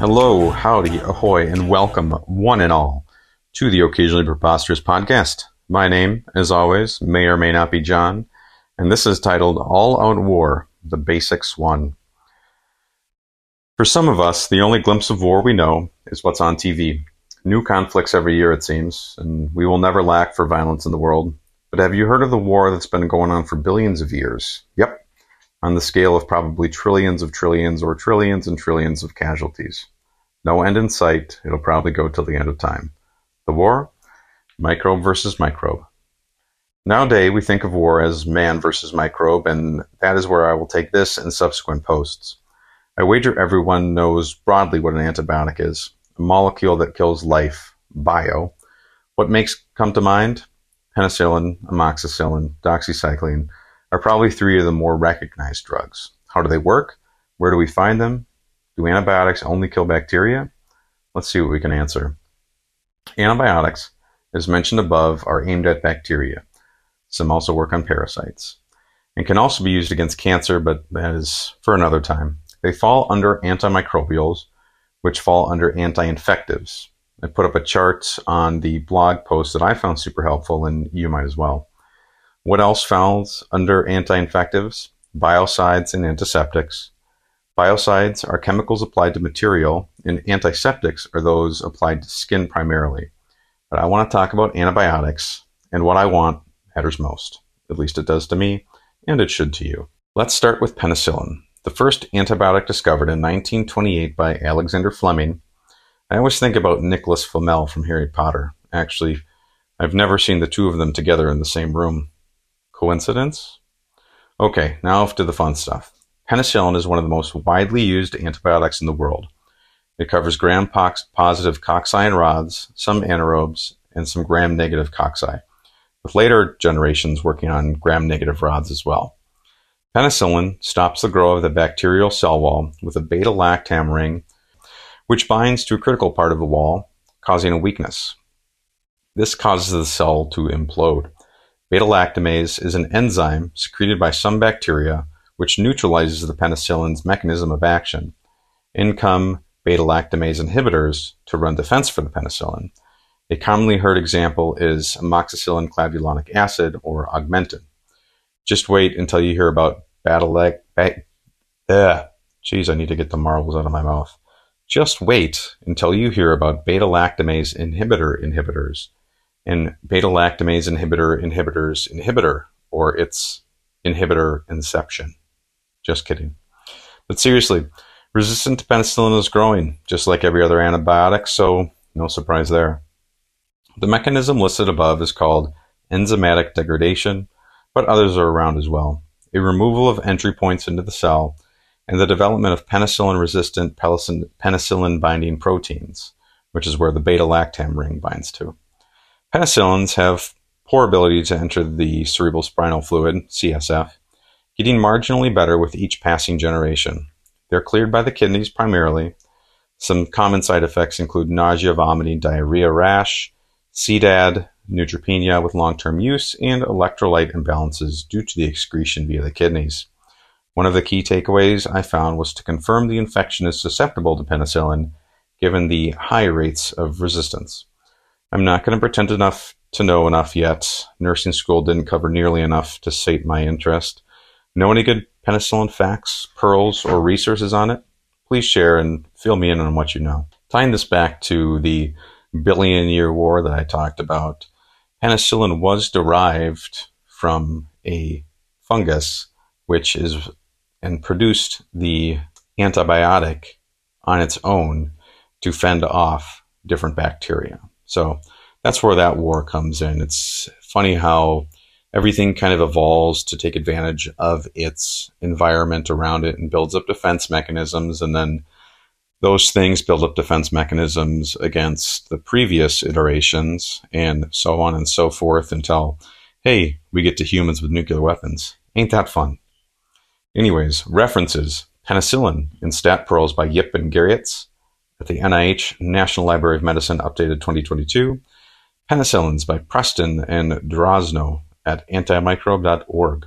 Hello, howdy, ahoy, and welcome, one and all, to the Occasionally Preposterous podcast. My name, as always, may or may not be John, and this is titled All Out War The Basics One. For some of us, the only glimpse of war we know is what's on TV. New conflicts every year, it seems, and we will never lack for violence in the world. But have you heard of the war that's been going on for billions of years? Yep, on the scale of probably trillions of trillions or trillions and trillions of casualties. No end in sight, it'll probably go till the end of time. The war? Microbe versus microbe. Nowadays, we think of war as man versus microbe, and that is where I will take this and subsequent posts. I wager everyone knows broadly what an antibiotic is a molecule that kills life, bio. What makes come to mind? Penicillin, amoxicillin, doxycycline are probably three of the more recognized drugs. How do they work? Where do we find them? Do antibiotics only kill bacteria? Let's see what we can answer. Antibiotics, as mentioned above, are aimed at bacteria. Some also work on parasites and can also be used against cancer, but that is for another time. They fall under antimicrobials, which fall under anti-infectives. I put up a chart on the blog post that I found super helpful, and you might as well. What else falls under anti-infectives? Biocides and antiseptics. Biocides are chemicals applied to material, and antiseptics are those applied to skin primarily. But I want to talk about antibiotics, and what I want matters most. At least it does to me, and it should to you. Let's start with penicillin, the first antibiotic discovered in 1928 by Alexander Fleming. I always think about Nicholas Flamel from Harry Potter. Actually, I've never seen the two of them together in the same room. Coincidence? Okay, now off to the fun stuff. Penicillin is one of the most widely used antibiotics in the world. It covers gram-positive cocci and rods, some anaerobes, and some gram-negative cocci with later generations working on gram-negative rods as well. Penicillin stops the growth of the bacterial cell wall with a beta-lactam ring, which binds to a critical part of the wall, causing a weakness. This causes the cell to implode. Beta-lactamase is an enzyme secreted by some bacteria which neutralizes the penicillin's mechanism of action. In come beta-lactamase inhibitors to run defense for the penicillin. A commonly heard example is amoxicillin clavulanic acid or Augmentin. Just wait until you hear about Batalag. Ba- Ugh. Jeez, I need to get the marbles out of my mouth. Just wait until you hear about beta lactamase inhibitor inhibitors and beta lactamase inhibitor inhibitors inhibitor or its inhibitor inception. Just kidding. But seriously, resistance to penicillin is growing, just like every other antibiotic, so no surprise there. The mechanism listed above is called enzymatic degradation, but others are around as well. A removal of entry points into the cell and the development of penicillin-resistant penicillin-binding proteins, which is where the beta-lactam ring binds to. Penicillins have poor ability to enter the cerebral spinal fluid, CSF, getting marginally better with each passing generation. They're cleared by the kidneys primarily. Some common side effects include nausea, vomiting, diarrhea, rash, CDAD, neutropenia with long-term use, and electrolyte imbalances due to the excretion via the kidneys. One of the key takeaways I found was to confirm the infection is susceptible to penicillin given the high rates of resistance. I'm not going to pretend enough to know enough yet. Nursing school didn't cover nearly enough to sate my interest. Know any good penicillin facts, pearls, or resources on it? Please share and fill me in on what you know. Tying this back to the billion year war that I talked about, penicillin was derived from a fungus, which is and produced the antibiotic on its own to fend off different bacteria. So that's where that war comes in. It's funny how everything kind of evolves to take advantage of its environment around it and builds up defense mechanisms and then those things build up defense mechanisms against the previous iterations and so on and so forth until, hey, we get to humans with nuclear weapons. Ain't that fun? Anyways, references penicillin in Stat Pearls by Yip and Gerriets, at the NIH National Library of Medicine updated 2022. Penicillins by Preston and Drusano at antimicrobe.org.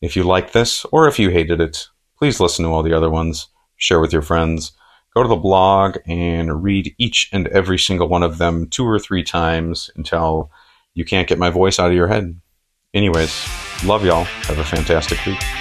If you like this or if you hated it, please listen to all the other ones, share with your friends, go to the blog and read each and every single one of them two or three times until you can't get my voice out of your head. Anyways, love y'all. Have a fantastic week.